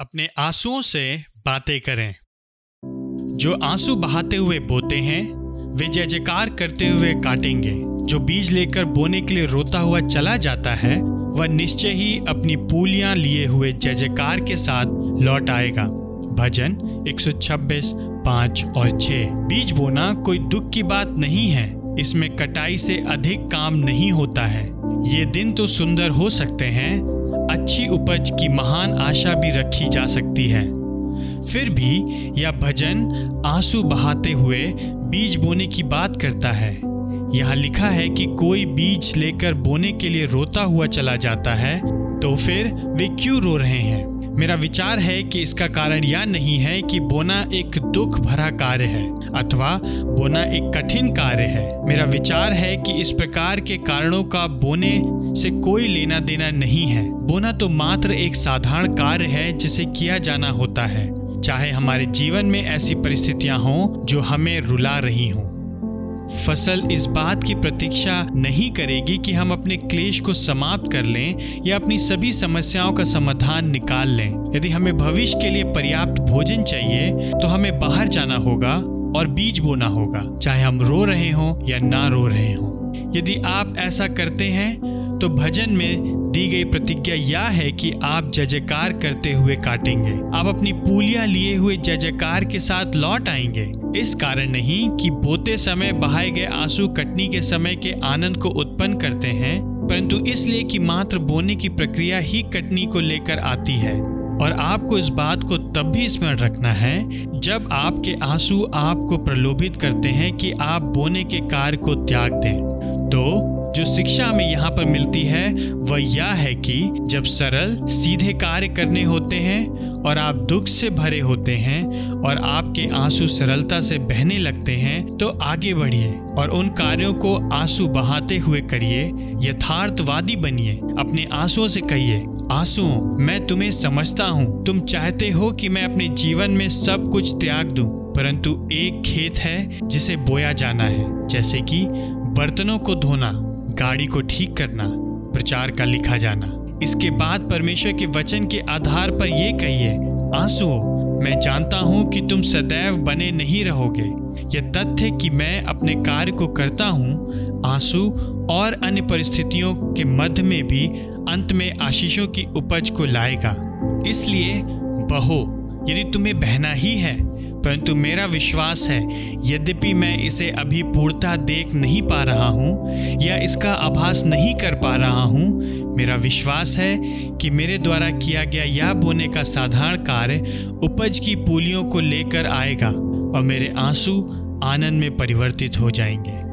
अपने आंसुओं से बातें करें। जो आँसू बहाते हुए बोते हैं, वे जय जयकार करते हुए काटेंगे। जो बीज लेकर बोने के लिए रोता हुआ चला जाता है, वह निश्चय ही अपनी पूलियाँ लिए हुए जय जयकार के साथ लौट आएगा। भजन 126 पाँच और 6 बीज बोना कोई दुख की बात नहीं है। इसमें कटाई से अधिक काम नहीं होता है। ये दिन तो सुंदर हो सकते हैं अच्छी उपज की महान आशा भी रखी जा सकती है। फिर भी यह भजन आँसू बहाते हुए बीज बोने की बात करता है। यहाँ लिखा है कि कोई बीज लेकर बोने के लिए रोता हुआ चला जाता है तो फिर वे क्यों रो रहे हैं? मेरा विचार है कि इसका कारण यह नहीं है कि बोना एक दुख भरा कार्य है, अथवा बोना एक कठिन कार्य है। मेरा विचार है कि इस प्रकार के कारणों का बोने से कोई लेना देना नहीं है। बोना तो मात्र एक साधारण कार्य है जिसे किया जाना होता है, चाहे हमारे जीवन में ऐसी परिस्थितियाँ हों जो हमें रुला रही हों। फ़सल इस बात की प्रतीक्षा नहीं करेगी कि हम अपने क्लेश को समाप्त कर लें या अपनी सभी समस्याओं का समाधान निकाल लें। यदि हमें भविष्य के लिए पर्याप्त भोजन चाहिए तो हमें बाहर जाना होगा और बीज बोना होगा, चाहे हम रो रहे हों या ना रो रहे हों। यदि आप ऐसा करते हैं तो भजन में दी गई प्रतिज्ञा यह है कि आप जय जयकार करते हुए काटेंगे। आप अपनी पूलियाँ लिए हुए जय जयकार के साथ लौट आएँगे। इस कारण नहीं कि बोते समय बहाए गए आँसू कटनी के समय के आनंद को उत्पन्न करते हैं, परंतु इसलिए कि मात्र बोने की प्रक्रिया ही कटनी को लेकर आती है। और आपको इस बात को तब भी स्मरण रखना है, जब आपके आँसू आपको प्रलोभित करते हैं कि आप बोने के कार्य को त्याग दें। तो जो शिक्षा में यहाँ पर मिलती है, वह यह है कि जब सरल, सीधे कार्य करने होते हैं और आप दुख से भरे होते हैं और आपके आँसू सरलता से बहने लगते हैं तो आगे बढ़िए और उन कार्यों को आँसू बहाते हुए करिए, यथार्थवादी बनिए। अपने आंसुओं से कहिए, आंसुओं, मैं तुम्हें समझता हूँ। तुम चाहते हो कि मैं अपने जीवन में सब कुछ त्याग दूँ, परंतु एक खेत है जिसे बोया जाना है, जैसे कि बर्तनों को धोना। गाड़ी को ठीक करना, प्रचार का लिखा जाना। इसके बाद परमेश्वर के वचन के आधार पर ये कहिए आंसुओं मैं जानता हूँ कि तुम सदैव बने नहीं रहोगे। यह तथ्य कि मैं अपने कार्य को करता हूँ, आँसू और अन्य परिस्थितियों के मध्य में भी अंत में आशीषों की उपज को लाएगा। इसलिए बहो, यदि तुम्हें बहना ही है परंतु मेरा विश्वास है, यद्यपि मैं इसे अभी पूर्णता देख नहीं पा रहा हूँ, या इसका आभास नहीं कर पा रहा हूँ, मेरा विश्वास है कि मेरे द्वारा किया गया यह बोने का साधारण कार्य उपज की पूलियों को लेकर आएगा और मेरे आँसू आनंद में परिवर्तित हो जाएँगे।